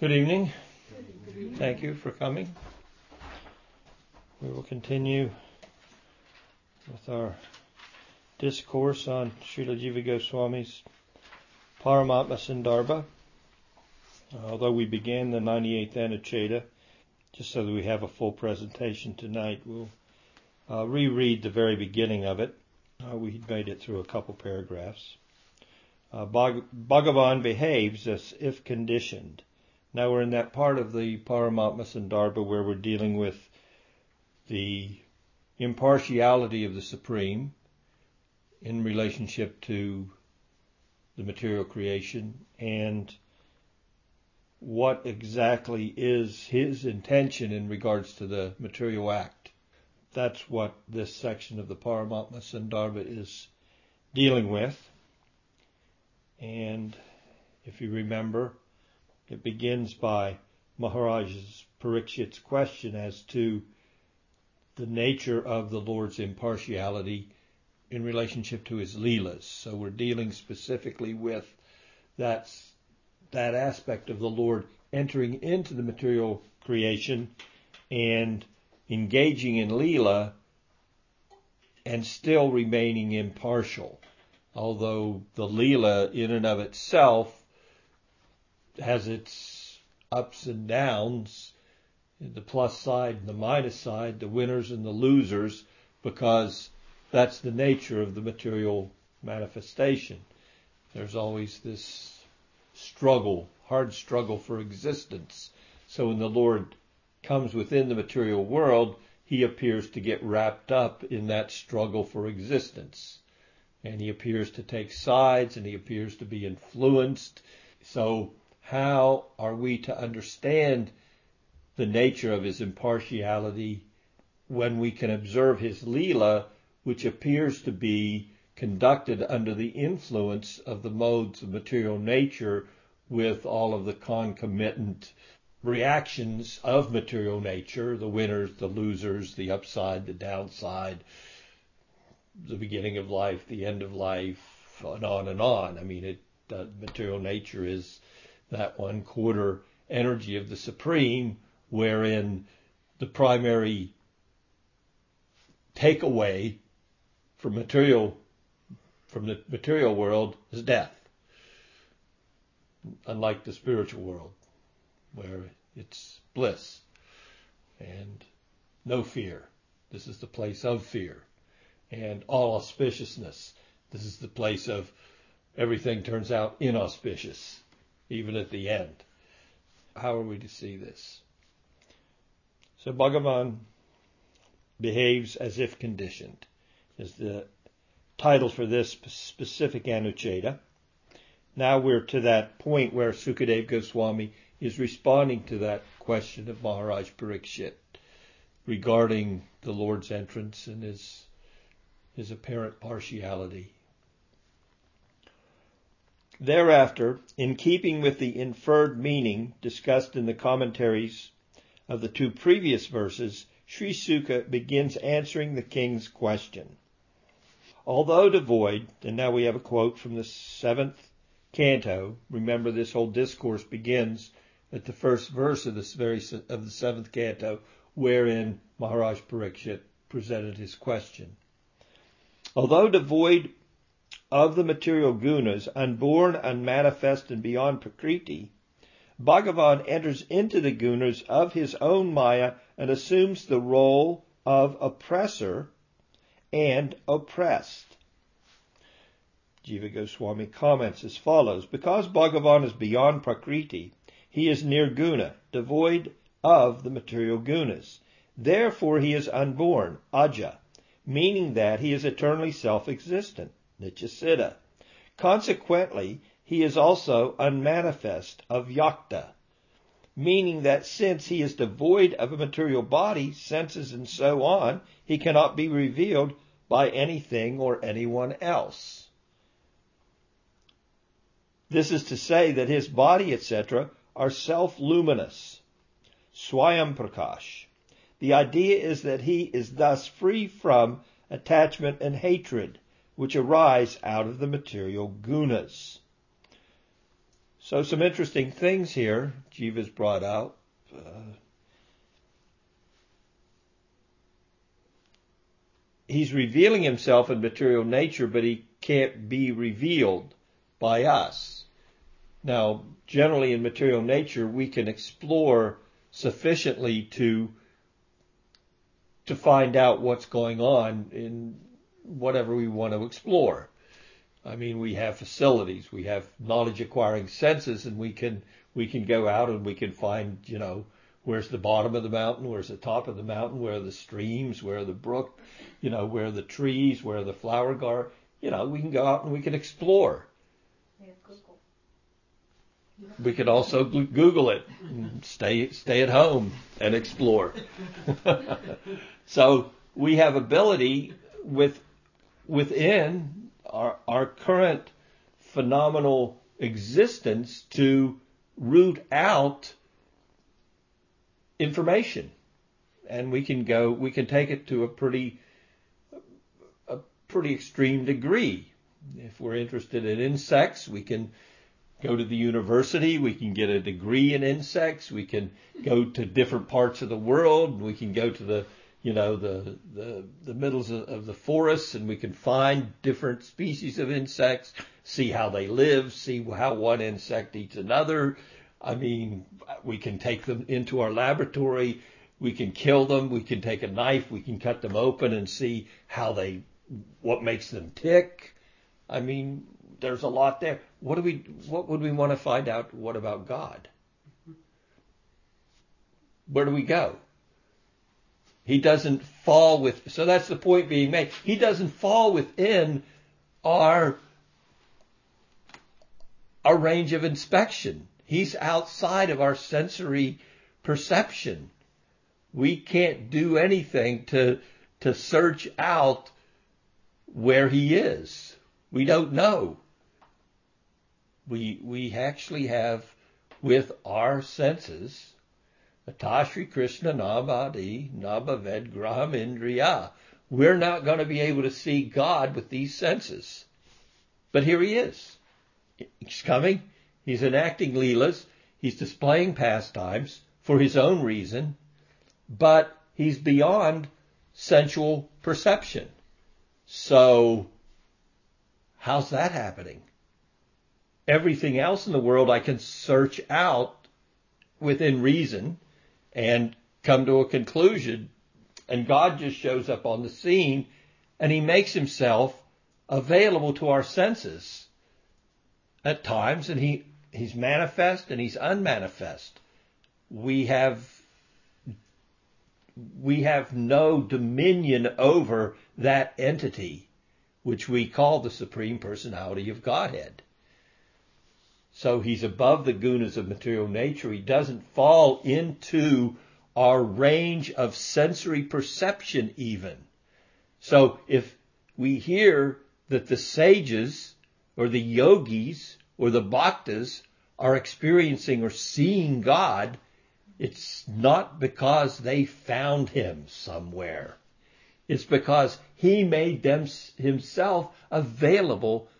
Good evening. Thank you for coming. We will continue with our discourse on Srila Jiva Goswami's Paramatma Sandarbha. Although we began the 98th Anuccheda, just so that we have a full presentation tonight, we'll uh, reread the very beginning of it. Uh, we made it through a couple paragraphs. Uh, Bhagavan behaves as if conditioned now we're in that part of the Paramatma Sandarbha where we're dealing with the impartiality of the Supreme in relationship to the material creation and what exactly is his intention in regards to the material act. That's what this section of the Paramatma Sandarbha is dealing with. And if you remember, it begins by Maharaj's Parikshit's question as to the nature of the Lord's impartiality in relationship to his leelas. So we're dealing specifically with that, that aspect of the Lord entering into the material creation and engaging in leela and still remaining impartial. Although the leela in and of itself has its ups and downs, the plus side and the minus side, the winners and the losers, because that's the nature of the material manifestation. There's always this struggle, hard struggle for existence. So when the Lord comes within the material world, he appears to get wrapped up in that struggle for existence. And he appears to take sides and he appears to be influenced. So how are we to understand the nature of his impartiality when we can observe his Leela, which appears to be conducted under the influence of the modes of material nature with all of the concomitant reactions of material nature, the winners, the losers, the upside, the downside, the beginning of life, the end of life, and on and on. I mean, it, uh, material nature is that one quarter energy of the supreme, wherein the primary takeaway from material from the material world is death. Unlike the spiritual world, where it's bliss and no fear. This is the place of fear and all auspiciousness. This is the place of everything turns out inauspicious even at the end. How are we to see this? So Bhagavan behaves as if conditioned, is the title for this specific Anuccheda. Now we're to that point where Sukadev Goswami is responding to that question of Maharaj Parikshit regarding the Lord's entrance and his his apparent partiality Thereafter, in keeping with the inferred meaning discussed in the commentaries of the two previous verses, Sri Suka begins answering the king's question. Although devoid, and now we have a quote from the seventh canto. Remember, this whole discourse begins at the first verse of this very of the seventh canto, wherein Maharaj Parikshit presented his question. Although devoid of the material gunas, unborn, unmanifest, and beyond Prakriti, Bhagavan enters into the gunas of his own Maya and assumes the role of oppressor and oppressed. Jiva Goswami comments as follows Because Bhagavan is beyond Prakriti, he is nirguna, devoid of the material gunas. Therefore, he is unborn, aja, meaning that he is eternally self existent. Nityasiddha. Consequently, he is also unmanifest avyakta, meaning that since he is devoid of a material body, senses, and so on, he cannot be revealed by anything or anyone else. This is to say that his body, etc., are self-luminous, swayam prakash. The idea is that he is thus free from attachment and hatred, which arise out of the material gunas. So some interesting things here Jiva's brought out. Uh, he's revealing himself in material nature, but he can't be revealed by us. Now, generally in material nature, we can explore sufficiently to to find out what's going on in whatever we want to explore. I mean, we have facilities, we have knowledge acquiring senses, and we can we can go out and we can find, you know, where's the bottom of the mountain, where's the top of the mountain, where are the streams, where are the brook, you know, where are the trees, where are the flower garden. You know, we can go out and we can explore. We could also Google it. Stay stay at home and explore. so we have ability with within our our current phenomenal existence to root out information, and we can go we can take it to a pretty a pretty extreme degree. If we're interested in insects, we can go to the university, we can get a degree in insects, we can go to different parts of the world, we can go to the you know the the the middles of, of the forests and we can find different species of insects, see how they live, see how one insect eats another. I mean, we can take them into our laboratory, we can kill them, we can take a knife, we can cut them open and see how they what makes them tick. I mean, there's a lot there. What do we, what would we want to find out? What about God? Where do we go? He doesn't fall with, so that's the point being made. He doesn't fall within our, our range of inspection. He's outside of our sensory perception. We can't do anything to, to search out where he is. We don't know we we actually have with our senses Atashri Krishna Nabadi Nabaved Graham Indriya. We're not going to be able to see God with these senses. But here he is. He's coming. He's enacting Leelas. He's displaying pastimes for his own reason. But he's beyond sensual perception. So, how's that happening? everything else in the world I can search out within reason and come to a conclusion. And God just shows up on the scene and he makes himself available to our senses at times and he, he's manifest and he's unmanifest. We have, we have no dominion over that entity, which we call the Supreme Personality of Godhead. So he's above the gunas of material nature. He doesn't fall into our range of sensory perception even. So if we hear that the sages or the yogis or the bhaktas are experiencing or seeing God, it's not because they found him somewhere. It's because he made them himself available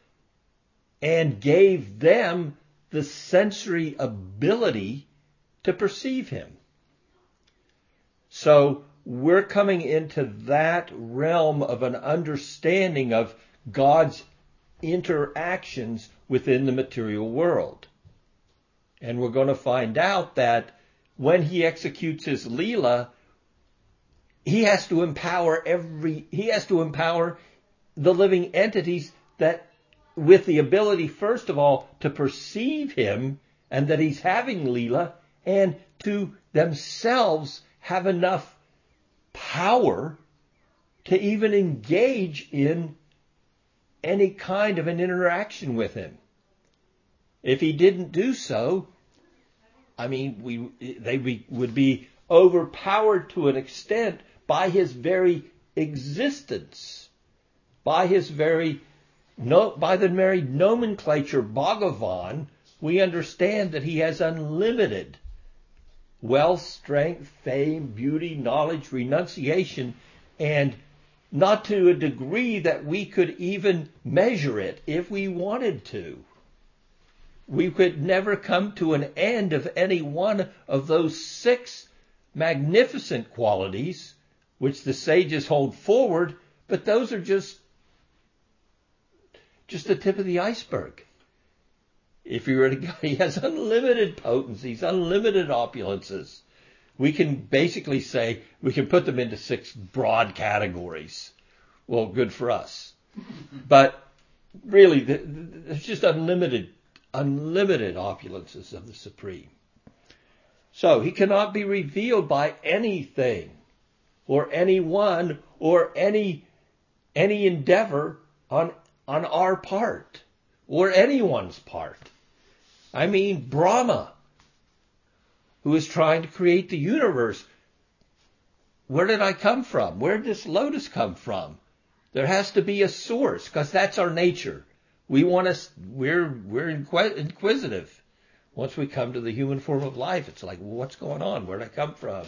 and gave them the sensory ability to perceive him. So we're coming into that realm of an understanding of God's interactions within the material world. And we're going to find out that when he executes his Leela, he has to empower every, he has to empower the living entities that with the ability, first of all, to perceive him and that he's having Leela and to themselves have enough power to even engage in any kind of an interaction with him. If he didn't do so, I mean, we, they be, would be overpowered to an extent by his very existence, by his very no, by the very nomenclature Bhagavan, we understand that he has unlimited wealth, strength, fame, beauty, knowledge, renunciation, and not to a degree that we could even measure it if we wanted to. we could never come to an end of any one of those six magnificent qualities which the sages hold forward, but those are just just the tip of the iceberg. If you were to go, he has unlimited potencies, unlimited opulences. We can basically say we can put them into six broad categories. Well, good for us. but really, there's just unlimited, unlimited opulences of the Supreme. So he cannot be revealed by anything or anyone or any any endeavor on on our part or anyone's part. I mean Brahma, who is trying to create the universe. Where did I come from? Where did this lotus come from? There has to be a source because that's our nature. We want to, we're, we're inquisitive. Once we come to the human form of life, it's like, well, what's going on? Where did I come from?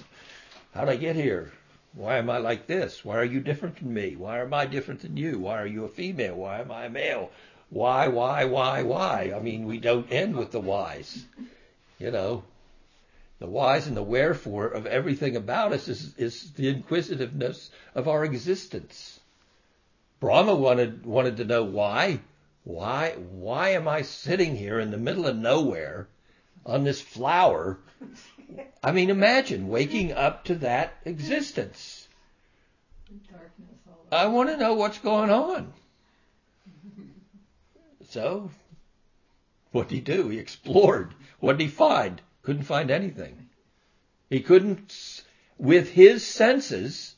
How did I get here? Why am I like this? Why are you different than me? Why am I different than you? Why are you a female? Why am I a male? Why, why, why, why? I mean, we don't end with the whys. You know, the whys and the wherefore of everything about us is, is the inquisitiveness of our existence. Brahma wanted, wanted to know why. Why, why am I sitting here in the middle of nowhere on this flower I mean, imagine waking up to that existence. I want to know what's going on. So, what did he do? He explored. What did he find? Couldn't find anything. He couldn't, with his senses,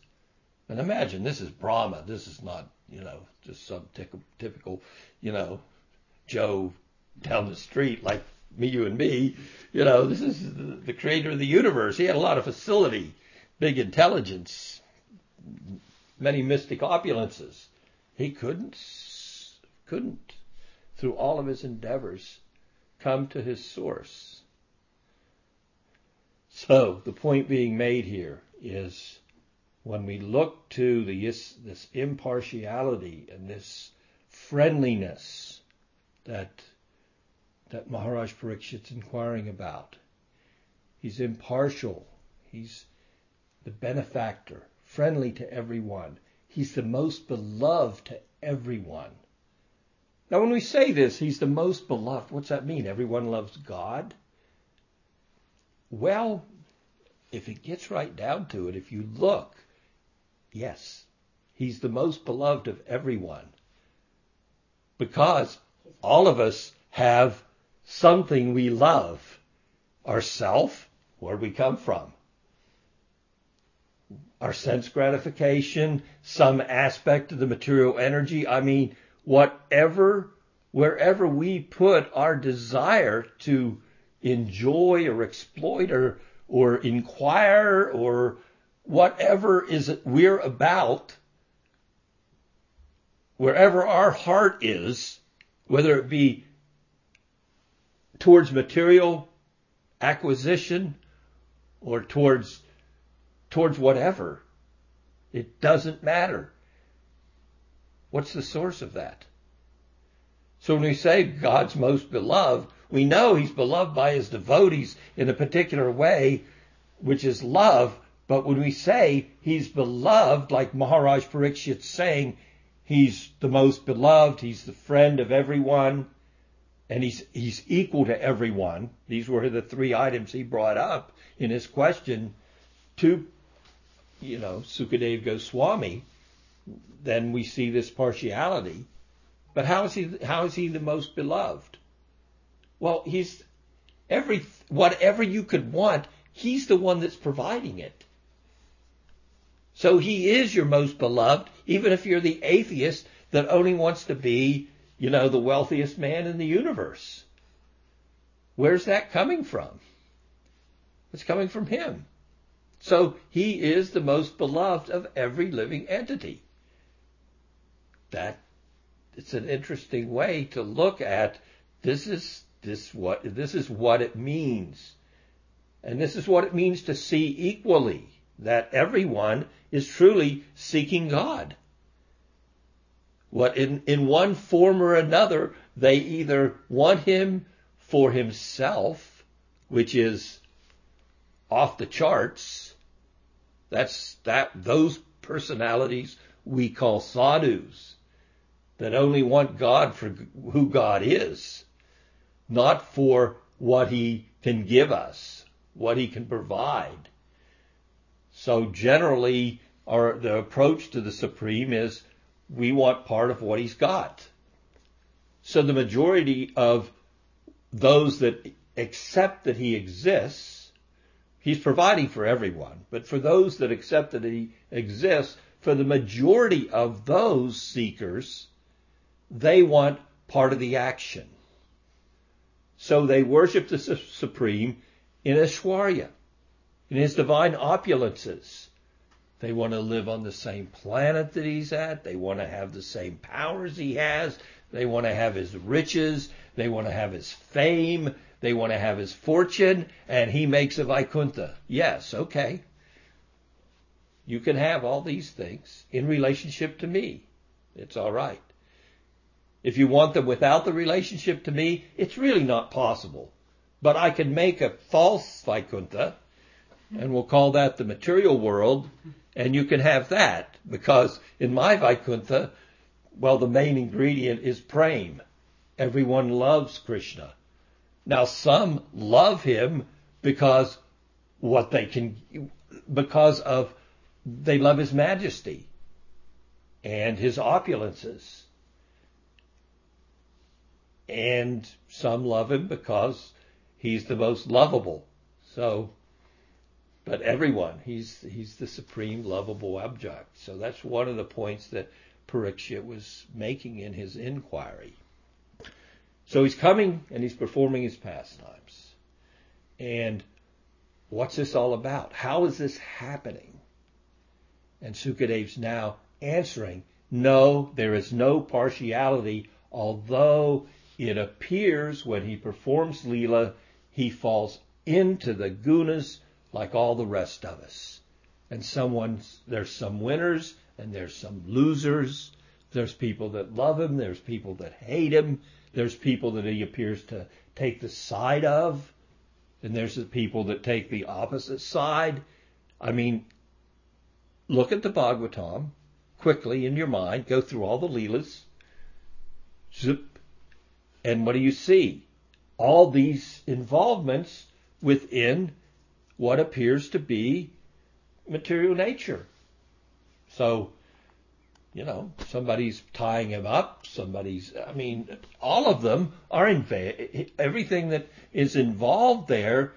and imagine this is Brahma. This is not, you know, just some typical, you know, Joe down the street like me, you, and me. You know, this is the creator of the universe. He had a lot of facility, big intelligence, many mystic opulences. He couldn't, couldn't, through all of his endeavors, come to his source. So the point being made here is when we look to the, this impartiality and this friendliness that that Maharaj Parikshit's inquiring about. He's impartial. He's the benefactor, friendly to everyone. He's the most beloved to everyone. Now, when we say this, he's the most beloved, what's that mean? Everyone loves God? Well, if it gets right down to it, if you look, yes, he's the most beloved of everyone. Because all of us have something we love. Ourself, where we come from. Our sense gratification, some aspect of the material energy. I mean, whatever, wherever we put our desire to enjoy or exploit or, or inquire or whatever is it we're about, wherever our heart is, whether it be towards material acquisition or towards towards whatever. It doesn't matter. What's the source of that? So when we say God's most beloved, we know he's beloved by his devotees in a particular way, which is love. But when we say he's beloved, like Maharaj Parikshit's saying, he's the most beloved, he's the friend of everyone, and he's he's equal to everyone. These were the three items he brought up in his question to, you know, Sukadev Goswami. Then we see this partiality. But how is he? How is he the most beloved? Well, he's every whatever you could want. He's the one that's providing it. So he is your most beloved, even if you're the atheist that only wants to be you know, the wealthiest man in the universe. Where's that coming from? It's coming from him. So he is the most beloved of every living entity. That it's an interesting way to look at this is this what this is what it means. And this is what it means to see equally that everyone is truly seeking God. What in, in one form or another, they either want him for himself, which is off the charts. That's that those personalities we call sadhus that only want God for who God is, not for what he can give us, what he can provide. So generally our the approach to the supreme is we want part of what he's got. So the majority of those that accept that he exists, he's providing for everyone. But for those that accept that he exists, for the majority of those seekers, they want part of the action. So they worship the Supreme in Aishwarya, in his divine opulences. They want to live on the same planet that he's at. They want to have the same powers he has. They want to have his riches. They want to have his fame. They want to have his fortune. And he makes a Vaikuntha. Yes, okay. You can have all these things in relationship to me. It's all right. If you want them without the relationship to me, it's really not possible. But I can make a false Vaikuntha, and we'll call that the material world, and you can have that because in my Vaikuntha, well, the main ingredient is prem. Everyone loves Krishna. Now some love him because what they can, because of, they love his majesty and his opulences. And some love him because he's the most lovable. So but everyone. He's he's the supreme lovable object. So that's one of the points that Parikshit was making in his inquiry. So he's coming and he's performing his pastimes. And what's this all about? How is this happening? And Sukadev's now answering, no, there is no partiality, although it appears when he performs Leela, he falls into the gunas like all the rest of us. And someone's, there's some winners and there's some losers. There's people that love him. There's people that hate him. There's people that he appears to take the side of. And there's the people that take the opposite side. I mean, look at the Bhagavatam quickly in your mind. Go through all the Leelas. Zip. And what do you see? All these involvements within what appears to be material nature. So, you know, somebody's tying him up, somebody's, I mean, all of them are in, everything that is involved there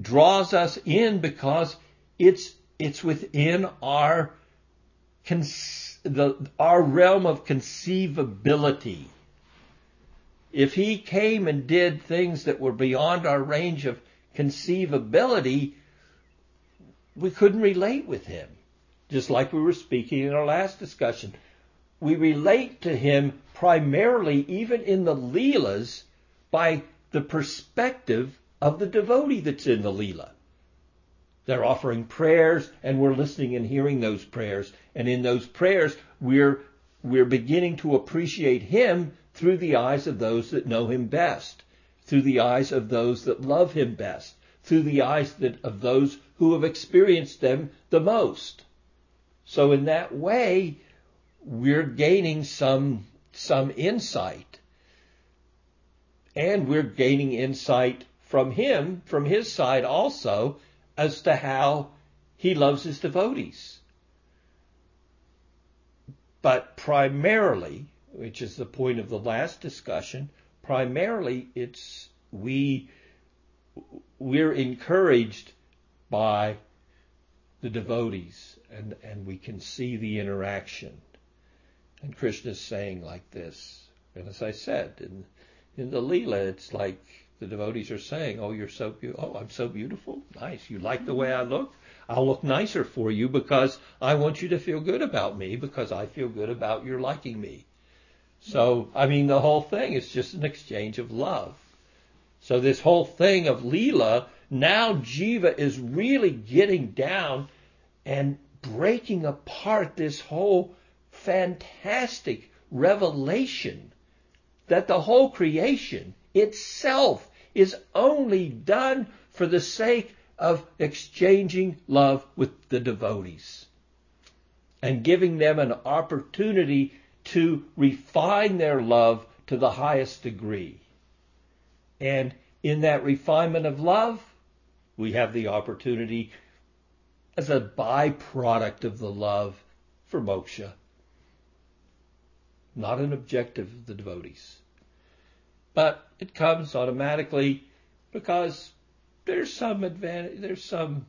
draws us in because it's, it's within our, the, our realm of conceivability. If he came and did things that were beyond our range of conceivability, we couldn't relate with him. Just like we were speaking in our last discussion. We relate to him primarily, even in the Leelas, by the perspective of the devotee that's in the Leela. They're offering prayers and we're listening and hearing those prayers. And in those prayers, we're, we're beginning to appreciate him through the eyes of those that know him best through the eyes of those that love him best, through the eyes that, of those who have experienced them the most. So in that way, we're gaining some, some insight. And we're gaining insight from him, from his side also, as to how he loves his devotees. But primarily, which is the point of the last discussion, primarily it's we we're encouraged by the devotees and, and we can see the interaction. And Krishna's saying like this. And as I said, in, in the Leela, it's like the devotees are saying, oh, you're so beautiful. Oh, I'm so beautiful. Nice. You like the way I look? I'll look nicer for you because I want you to feel good about me because I feel good about your liking me. So, I mean, the whole thing is just an exchange of love. So this whole thing of Leela, now Jiva is really getting down and breaking apart this whole fantastic revelation that the whole creation itself is only done for the sake of exchanging love with the devotees and giving them an opportunity to refine their love to the highest degree. And in that refinement of love, we have the opportunity as a byproduct of the love for moksha, not an objective of the devotees. But it comes automatically because there's some advantage, there's some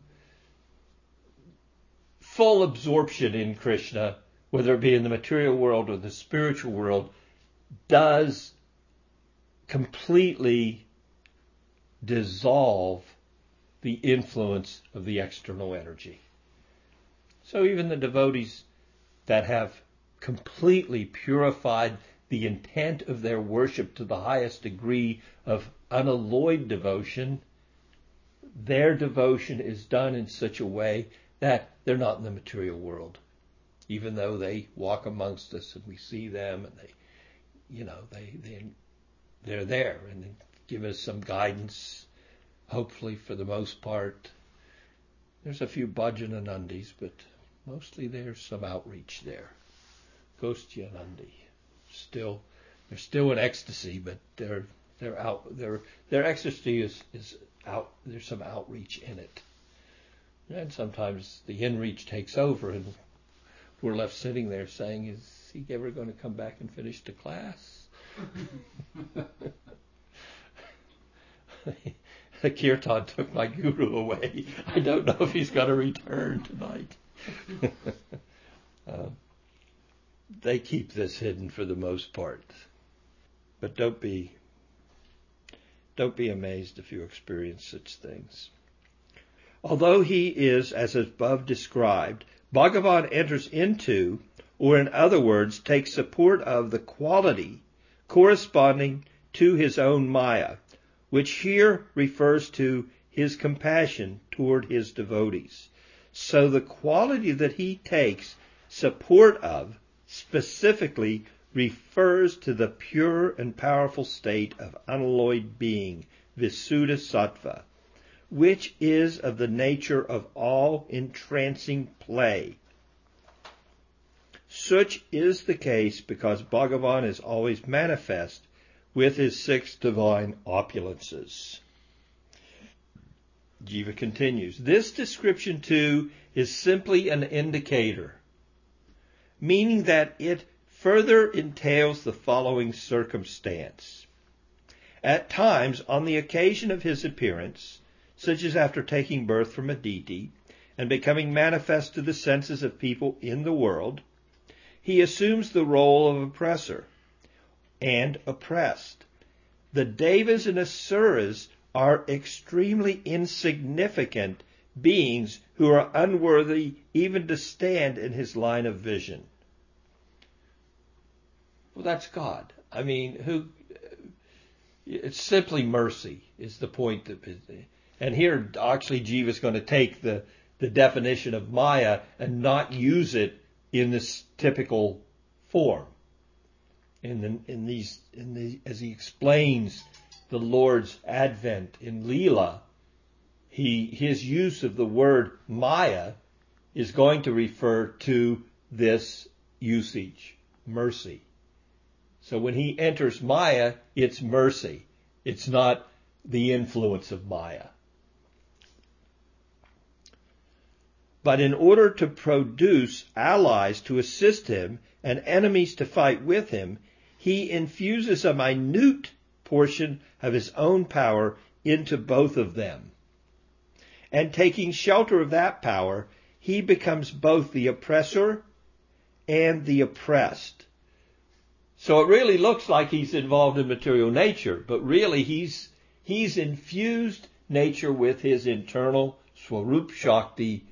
full absorption in Krishna, whether it be in the material world or the spiritual world, does completely dissolve the influence of the external energy. So even the devotees that have completely purified the intent of their worship to the highest degree of unalloyed devotion, their devotion is done in such a way that they're not in the material world. Even though they walk amongst us and we see them and they, you know, they, they, they're there and they give us some guidance, hopefully for the most part. There's a few bhajananandis, but mostly there's some outreach there. Gostyanandi. Still, they're still in ecstasy, but they're, they're out, their, their ecstasy is, is out, there's some outreach in it. And sometimes the inreach takes over and we're left sitting there saying, is he ever going to come back and finish the class? the kirtan took my guru away. I don't know if he's going to return tonight. uh, they keep this hidden for the most part. But don't be don't be amazed if you experience such things. Although he is, as above described, Bhagavan enters into, or in other words, takes support of the quality corresponding to his own Maya, which here refers to his compassion toward his devotees. So the quality that he takes support of specifically refers to the pure and powerful state of unalloyed being, Visuddha Sattva, which is of the nature of all entrancing play. Such is the case because Bhagavan is always manifest with his six divine opulences. Jiva continues. This description too is simply an indicator, meaning that it further entails the following circumstance. At times, on the occasion of his appearance, such as after taking birth from a deity and becoming manifest to the senses of people in the world, he assumes the role of oppressor and oppressed. The Devas and Asuras are extremely insignificant beings who are unworthy even to stand in his line of vision. Well, that's God. I mean, who? It's simply mercy is the point that and here, actually, Jiva is going to take the, the definition of Maya and not use it in this typical form. In, the, in these, in the, as he explains the Lord's advent in Leela, he, his use of the word Maya is going to refer to this usage, mercy. So when he enters Maya, it's mercy. It's not the influence of Maya. But in order to produce allies to assist him and enemies to fight with him, he infuses a minute portion of his own power into both of them. And taking shelter of that power, he becomes both the oppressor and the oppressed. So it really looks like he's involved in material nature, but really he's, he's infused nature with his internal Swarup Shakti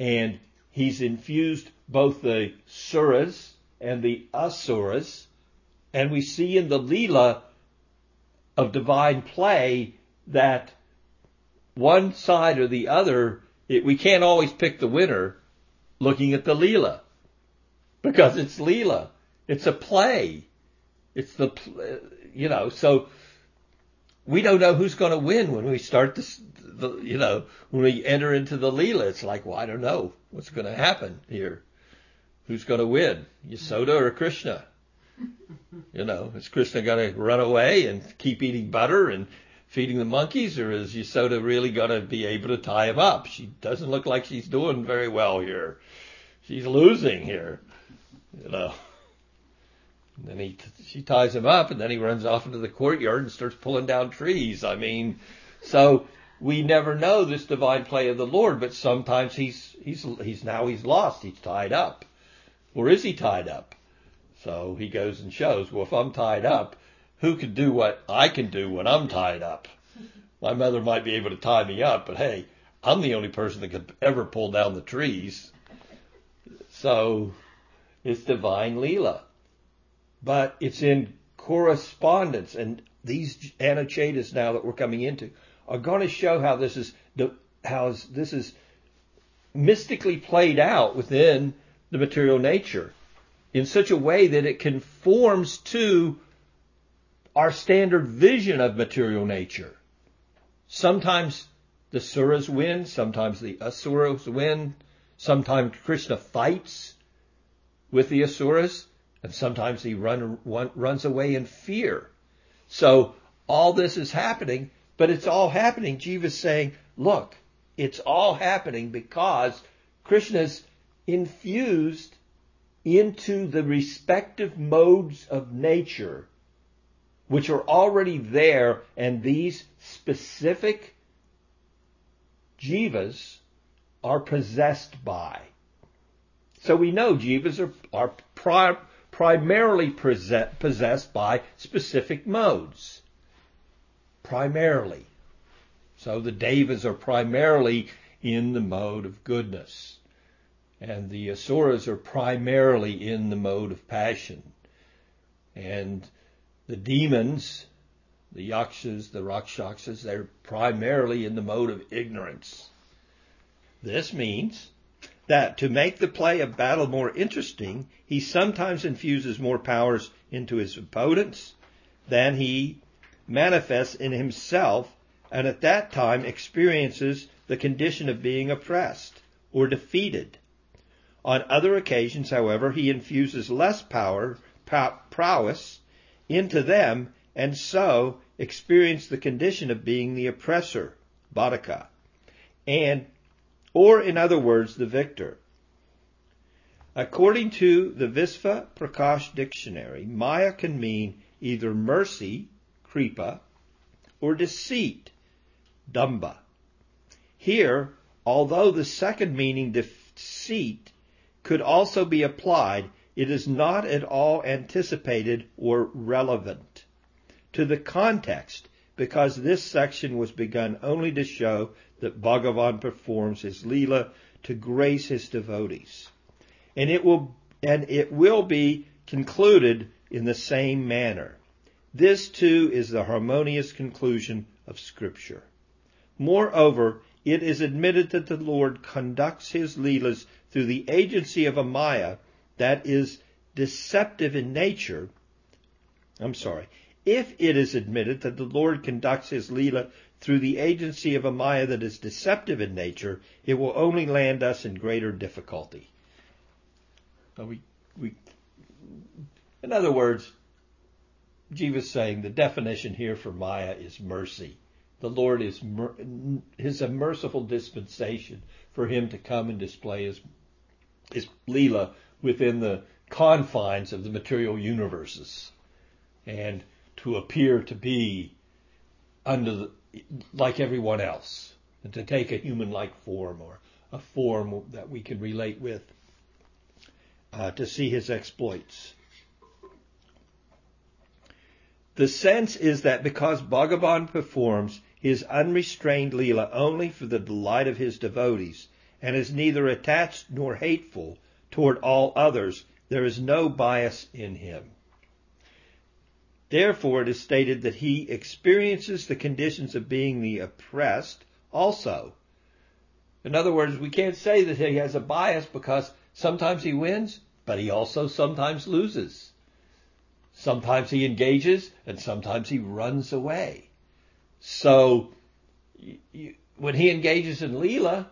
and he's infused both the suras and the asuras, and we see in the Leela of divine play that one side or the other, it, we can't always pick the winner looking at the Leela. Because it's Leela. It's a play. It's the, you know, so we don't know who's going to win when we start this, the, you know, when we enter into the Leela. It's like, well, I don't know what's going to happen here. Who's going to win, Yasoda or Krishna? You know, is Krishna going to run away and keep eating butter and feeding the monkeys, or is Yasoda really going to be able to tie him up? She doesn't look like she's doing very well here. She's losing here, you know. And then he, she ties him up, and then he runs off into the courtyard and starts pulling down trees. I mean, so we never know this divine play of the Lord, but sometimes he's he's he's now he's lost. He's tied up, or is he tied up? So he goes and shows. Well, if I'm tied up, who can do what I can do when I'm tied up? My mother might be able to tie me up, but hey, I'm the only person that could ever pull down the trees. So it's divine Leela but it's in correspondence. And these Anucchedas now that we're coming into are going to show how this is how this is mystically played out within the material nature in such a way that it conforms to our standard vision of material nature. Sometimes the suras win, sometimes the asuras win, sometimes Krishna fights with the asuras, and sometimes he run, run, runs away in fear. So all this is happening, but it's all happening. Jiva's saying, look, it's all happening because Krishna's infused into the respective modes of nature, which are already there, and these specific jivas are possessed by. So we know jivas are, are primarily possessed by specific modes. Primarily. So the devas are primarily in the mode of goodness. And the asuras are primarily in the mode of passion. And the demons, the yakshas, the rakshasas, they're primarily in the mode of ignorance. This means that to make the play of battle more interesting, he sometimes infuses more powers into his opponents than he manifests in himself, and at that time experiences the condition of being oppressed or defeated. On other occasions, however, he infuses less power, prowess into them, and so experience the condition of being the oppressor, Badhaka, and or in other words, the victor. According to the Visva Prakash dictionary, Maya can mean either mercy, kripa, or deceit, dambha. Here, although the second meaning, deceit, could also be applied, it is not at all anticipated or relevant to the context because this section was begun only to show that Bhagavan performs his Leela to grace his devotees. And it will, and it will be concluded in the same manner. This too is the harmonious conclusion of scripture. Moreover, it is admitted that the Lord conducts his Leelas through the agency of a Maya that is deceptive in nature. I'm sorry. If it is admitted that the Lord conducts his Leela through the agency of a Maya that is deceptive in nature, it will only land us in greater difficulty. So we, we, in other words, Jiva's saying the definition here for Maya is mercy. The Lord is, his a merciful dispensation for him to come and display his, his Leela within the confines of the material universes and to appear to be under the, like everyone else, and to take a human-like form or a form that we can relate with uh, to see his exploits. The sense is that because Bhagavan performs his unrestrained Leela only for the delight of his devotees and is neither attached nor hateful toward all others, there is no bias in him. Therefore, it is stated that he experiences the conditions of being the oppressed also. In other words, we can't say that he has a bias because sometimes he wins, but he also sometimes loses. Sometimes he engages and sometimes he runs away. So you, when he engages in Leela,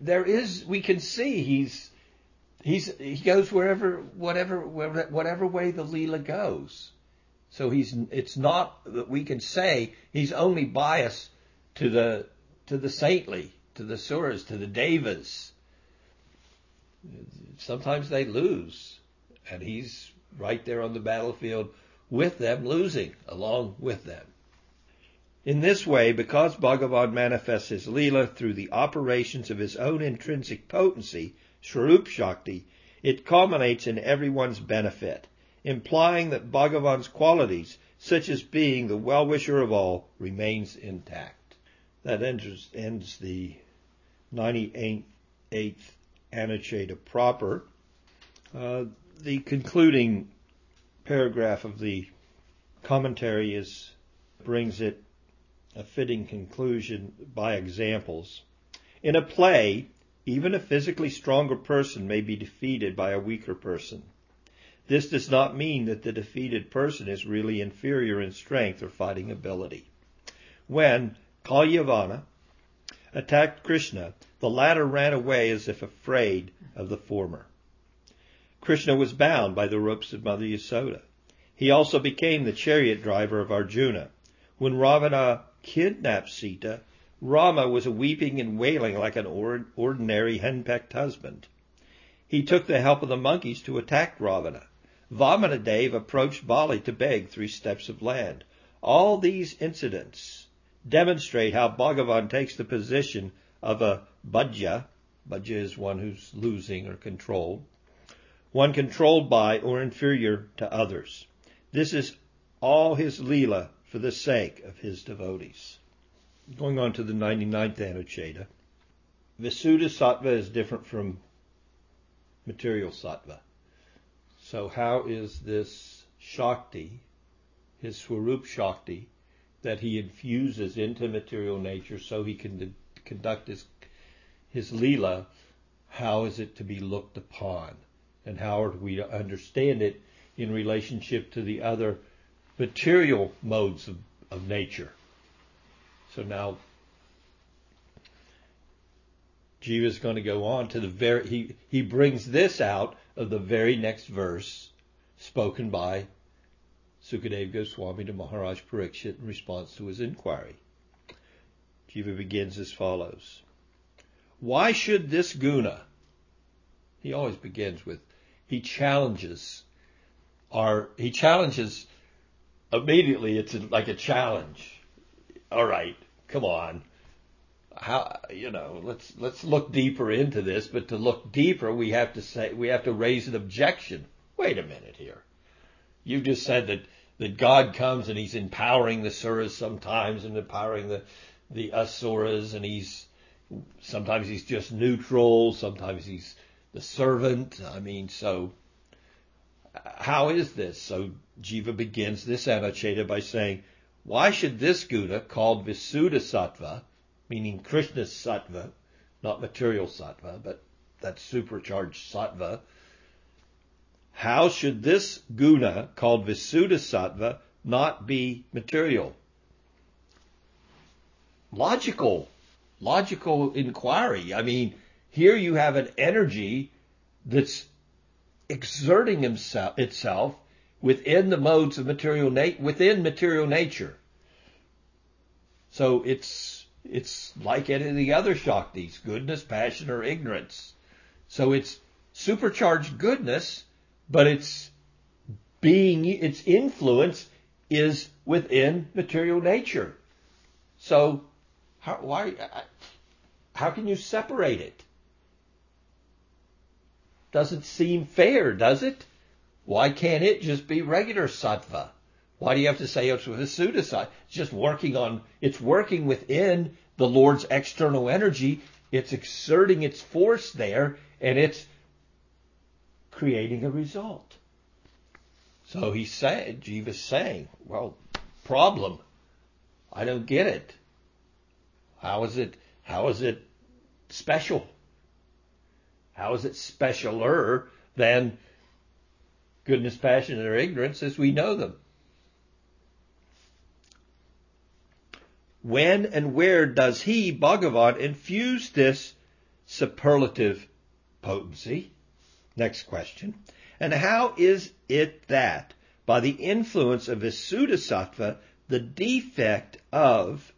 there is we can see he's he's he goes wherever whatever whatever way the Leela goes. So he's it's not that we can say he's only biased to the to the saintly, to the suras, to the devas. Sometimes they lose, and he's right there on the battlefield with them, losing along with them. In this way, because Bhagavan manifests his Leela through the operations of his own intrinsic potency, Swarup Shakti, it culminates in everyone's benefit, implying that Bhagavan's qualities, such as being the well-wisher of all, remains intact. That ends, ends the 98th Anuccheda proper. Uh, the concluding paragraph of the commentary is brings it a fitting conclusion by examples. In a play, even a physically stronger person may be defeated by a weaker person. This does not mean that the defeated person is really inferior in strength or fighting ability. When Kalyavana attacked Krishna, the latter ran away as if afraid of the former. Krishna was bound by the ropes of Mother Yasoda. He also became the chariot driver of Arjuna. When Ravana kidnapped Sita, Rama was weeping and wailing like an ordinary henpecked husband. He took the help of the monkeys to attack Ravana. Vamanadev approached Bali to beg three steps of land. All these incidents demonstrate how Bhagavan takes the position of a bhajya. Bhajya is one who's losing or controlled. One controlled by or inferior to others. This is all his lila for the sake of his devotees. Going on to the 99th Anuccheda. Visuddha Sattva is different from material Sattva. So how is this Shakti, his Swarup Shakti, that he infuses into material nature so he can conduct his, his Leela, how is it to be looked upon? And how are we to understand it in relationship to the other material modes of, of nature. So now Jiva is going to go on to the very, he, he brings this out of the very next verse spoken by Sukadev Goswami to Maharaj Parikshit in response to his inquiry. Jiva begins as follows. Why should this guna, he always begins with, he challenges our, he challenges immediately it's like a challenge. All right, come on. How you know? Let's let's look deeper into this. But to look deeper, we have to say we have to raise an objection. Wait a minute here. You just said that that God comes and He's empowering the suras sometimes and empowering the the asuras, and He's sometimes He's just neutral, sometimes He's the servant. I mean, so how is this? So Jiva begins this Anuccheda by saying, why should this guna called Visuddha Sattva, meaning Krishna's Sattva, not material Sattva, but that supercharged Sattva, how should this guna called Visuddha Sattva not be material? Logical, logical inquiry. I mean, here you have an energy that's exerting himself, itself within the modes of material na- within material nature. So it's it's like any of the other shaktis, goodness, passion, or ignorance. So it's supercharged goodness, but it's being its influence is within material nature. So how why how can you separate it? Doesn't seem fair, does it? Why can't it just be regular sattva? Why do you have to say it's with a pseudoside? It's just working on, it's working within the Lord's external energy. It's exerting its force there and it's creating a result. So he said, Jiva's saying, well, problem. I don't get it. How is it, how is it special? How is it specialer than goodness, passion, or ignorance as we know them? When and where does he, Bhagavan, infuse this superlative potency? Next question. And how is it that, by the influence of his Visuddhisattva, the defect of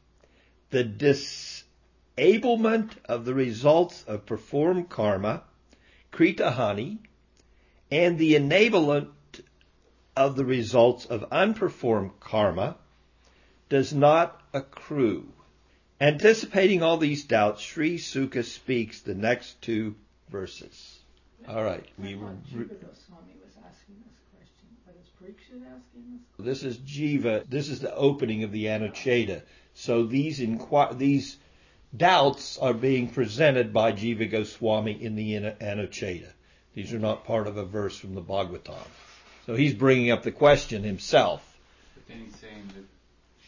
the disablement of the results of performed karma, kritahani, and the enablement of the results of unperformed karma, does not accrue. Anticipating all these doubts, Sri Suka speaks the next two verses. All right. We were. Jiva Goswami was asking this question, but is Parikshit asking this? This is Jiva. This is the opening of the Anuccheda. So these inqu- these doubts are being presented by Jiva Goswami in the Anuccheda. These are not part of a verse from the Bhagavatam. So he's bringing up the question himself. But then he's saying that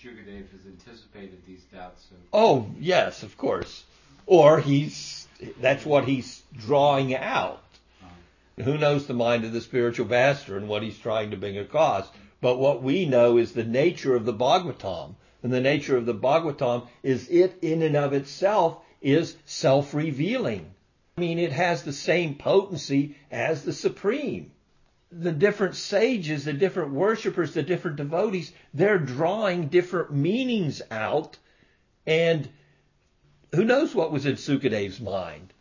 Shukadev has anticipated these doubts. Of- oh, yes, of course. Or he's, that's what he's drawing out. Uh-huh. Who knows the mind of the spiritual master and what he's trying to bring across? But what we know is the nature of the Bhagavatam. And the nature of the Bhagavatam is it in and of itself is self-revealing. I mean, it has the same potency as the Supreme the different sages, the different worshippers, the different devotees, they're drawing different meanings out. And who knows what was in Sukadev's mind?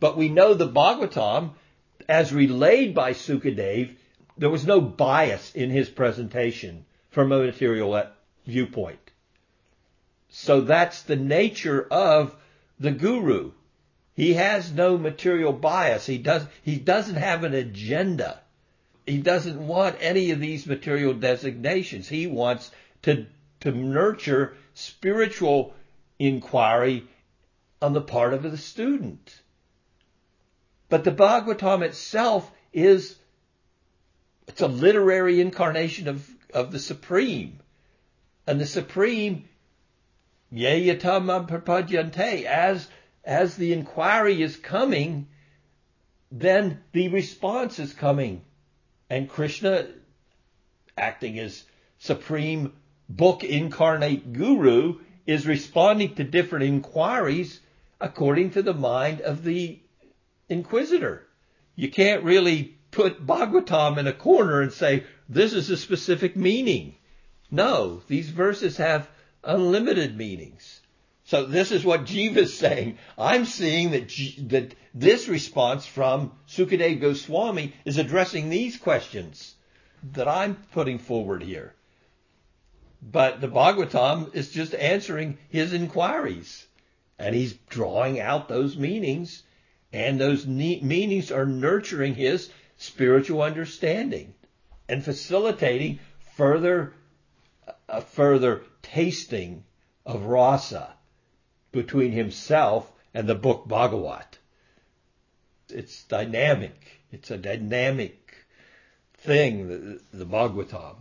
But we know the Bhagavatam, as relayed by Sukadev, there was no bias in his presentation from a material viewpoint. So that's the nature of the guru. He has no material bias. He does, he doesn't have an agenda he doesn't want any of these material designations. He wants to, to nurture spiritual inquiry on the part of the student. But the Bhagavatam itself is, it's a literary incarnation of, of the Supreme. And the Supreme, yeyatam prapadyante, as, as the inquiry is coming, then the response is coming. And Krishna, acting as supreme book incarnate guru, is responding to different inquiries according to the mind of the inquisitor. You can't really put Bhagavatam in a corner and say, this is a specific meaning. No, these verses have unlimited meanings. So this is what Jiva is saying. I'm seeing that, that this response from Sukadev Goswami is addressing these questions that I'm putting forward here. But the Bhagavatam is just answering his inquiries. And he's drawing out those meanings, and those meanings are nurturing his spiritual understanding and facilitating further, a further tasting of rasa between himself and the book Bhagavat. It's dynamic. It's a dynamic thing, the, the Bhagavatam.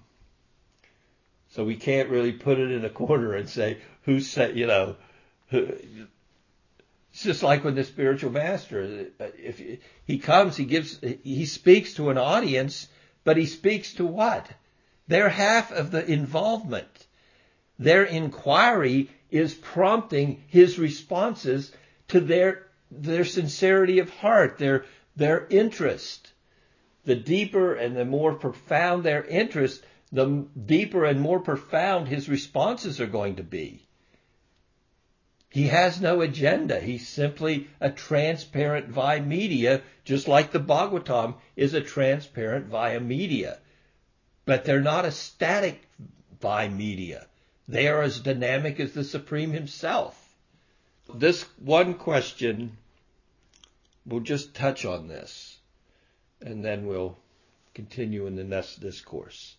So we can't really put it in a corner and say, who said, you know, who, it's just like when the spiritual master, if he comes, he gives, he speaks to an audience, but he speaks to what? They're half of the involvement. Their inquiry is prompting his responses to their, their sincerity of heart, their, their interest. The deeper and the more profound their interest, the deeper and more profound his responses are going to be. He has no agenda. He's simply a transparent via media, just like the Bhagavatam is a transparent via media. But they're not a static via media. They are as dynamic as the Supreme Himself. This one question, we'll just touch on this, and then we'll continue in the next discourse,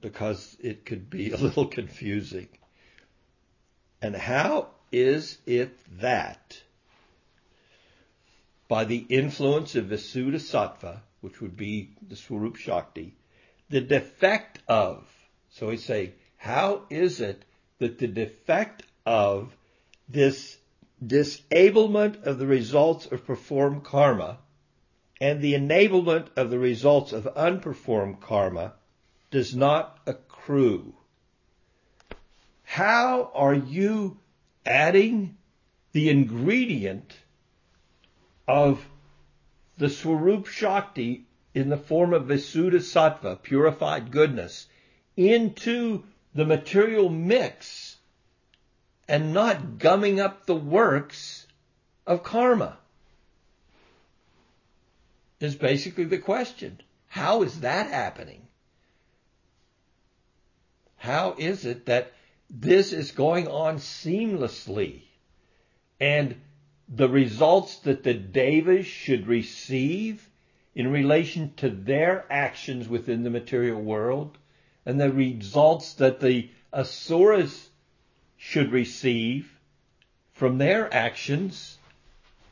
because it could be a little confusing. And how is it that, by the influence of Visuddhisattva, which would be the Swarup Shakti, the defect of, so we say, how is it that the defect of this disablement of the results of performed karma and the enablement of the results of unperformed karma does not accrue? how are you adding the ingredient of the Swarup Shakti in the form of Visuddha Sattva, purified goodness, into the material mix and not gumming up the works of karma? Is basically the question. How is that happening? How is it that this is going on seamlessly and the results that the devas should receive in relation to their actions within the material world and the results that the asuras should receive from their actions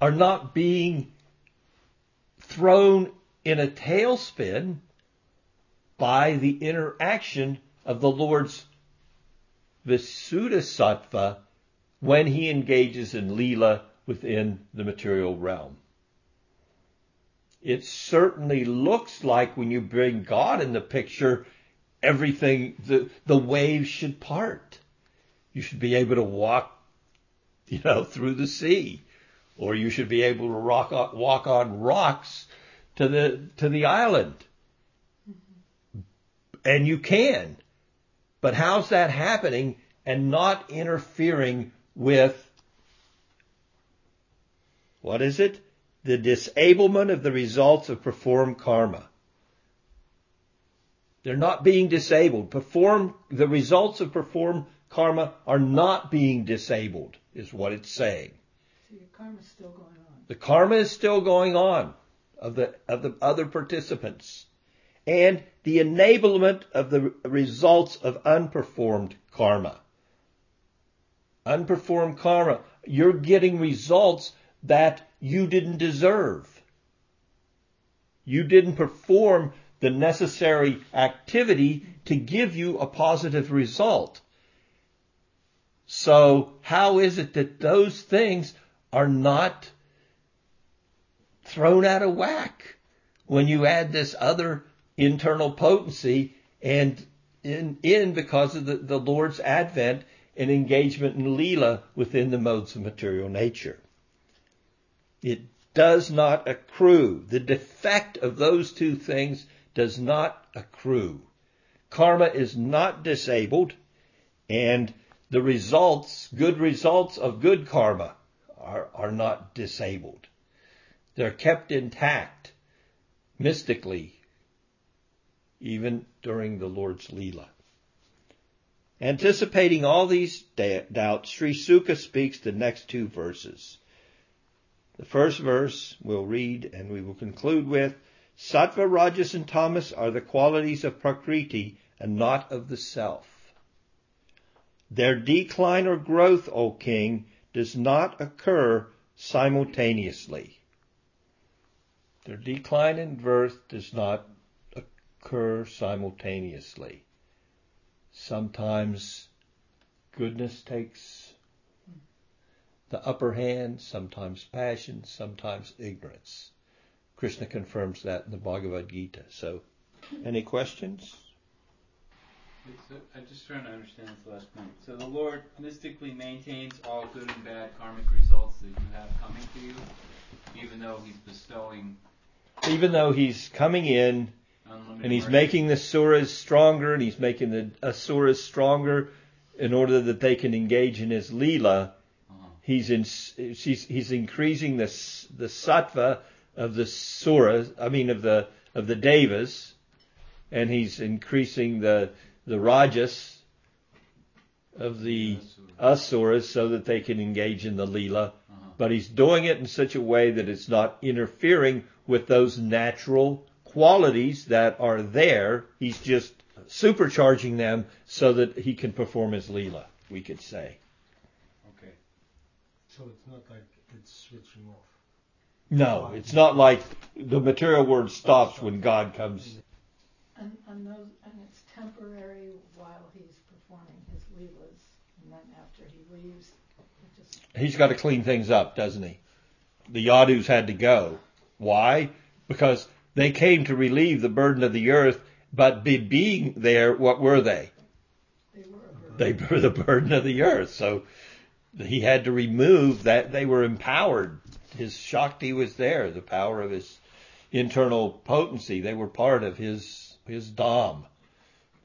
are not being thrown in a tailspin by the interaction of the Lord's Visuddha Sattva when he engages in Leela within the material realm. It certainly looks like when you bring God in the picture, everything, the, the waves should part. You should be able to walk, you know, through the sea. Or you should be able to rock on, walk on rocks to the, to the island. Mm-hmm. And you can. But how's that happening and not interfering with what is it? The disablement of the results of performed karma. They're not being disabled. Perform, the results of performed karma are not being disabled, is what it's saying. So your karma's still going on. The karma is still going on of the, of the other participants. And the enablement of the results of unperformed karma. Unperformed karma. You're getting results that you didn't deserve. You didn't perform the necessary activity to give you a positive result. So how is it that those things are not thrown out of whack when you add this other internal potency and in, in because of the, the Lord's advent and engagement in Leela within the modes of material nature? It does not accrue. The defect of those two things does not accrue. Karma is not disabled and the results, good results of good karma are, are not disabled. They're kept intact mystically, even during the Lord's Leela. Anticipating all these doubts, Sri Suka speaks the next two verses. The first verse we'll read and we will conclude with Sattva, Rajas, and Tamas are the qualities of Prakriti and not of the self. Their decline or growth, O king, does not occur simultaneously. Their decline in birth does not occur simultaneously. Sometimes goodness takes the upper hand, sometimes passion, sometimes ignorance. Krishna confirms that in the Bhagavad Gita. So, any questions? So I'm just trying to understand this last point. So the Lord mystically maintains all good and bad karmic results that you have coming to you, even though He's bestowing. Even though He's coming in and He's mercy. making the suras stronger and He's making the asuras stronger in order that they can engage in His Leela, Uh-huh. he's in, he's, he's increasing the the sattva of the suras, I mean of the of the devas, and he's increasing the the rajas of the asuras so that they can engage in the lila. Uh-huh. But he's doing it in such a way that it's not interfering with those natural qualities that are there. He's just supercharging them so that he can perform his lila. We could say. Okay. So it's not like it's switching off. No, it's not like the material world stops when God comes. And, and those, and it's temporary while he's performing his leelas, and then after he leaves, it just, He's got to clean things up, doesn't he? The Yadus had to go. Why? Because they came to relieve the burden of the earth, but be being there, what were they? they were a burden. They were the burden of the earth. So he had to remove that. They were empowered. His Shakti was there, the power of his internal potency. They were part of his, his Dham.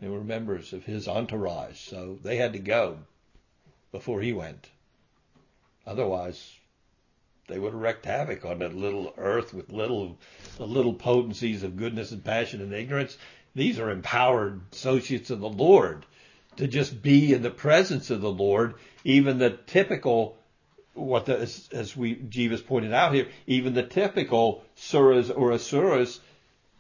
They were members of his entourage. So they had to go before he went. Otherwise, they would have wreaked havoc on that little earth with little, the little potencies of goodness and passion and ignorance. These are empowered associates of the Lord to just be in the presence of the Lord. Even the typical, what the, as, as we Jivas pointed out here, even the typical suras or asuras,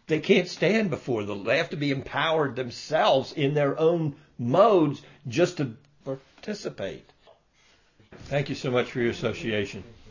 they can't stand before the. They have to be empowered themselves in their own modes just to participate. Thank you so much for your association.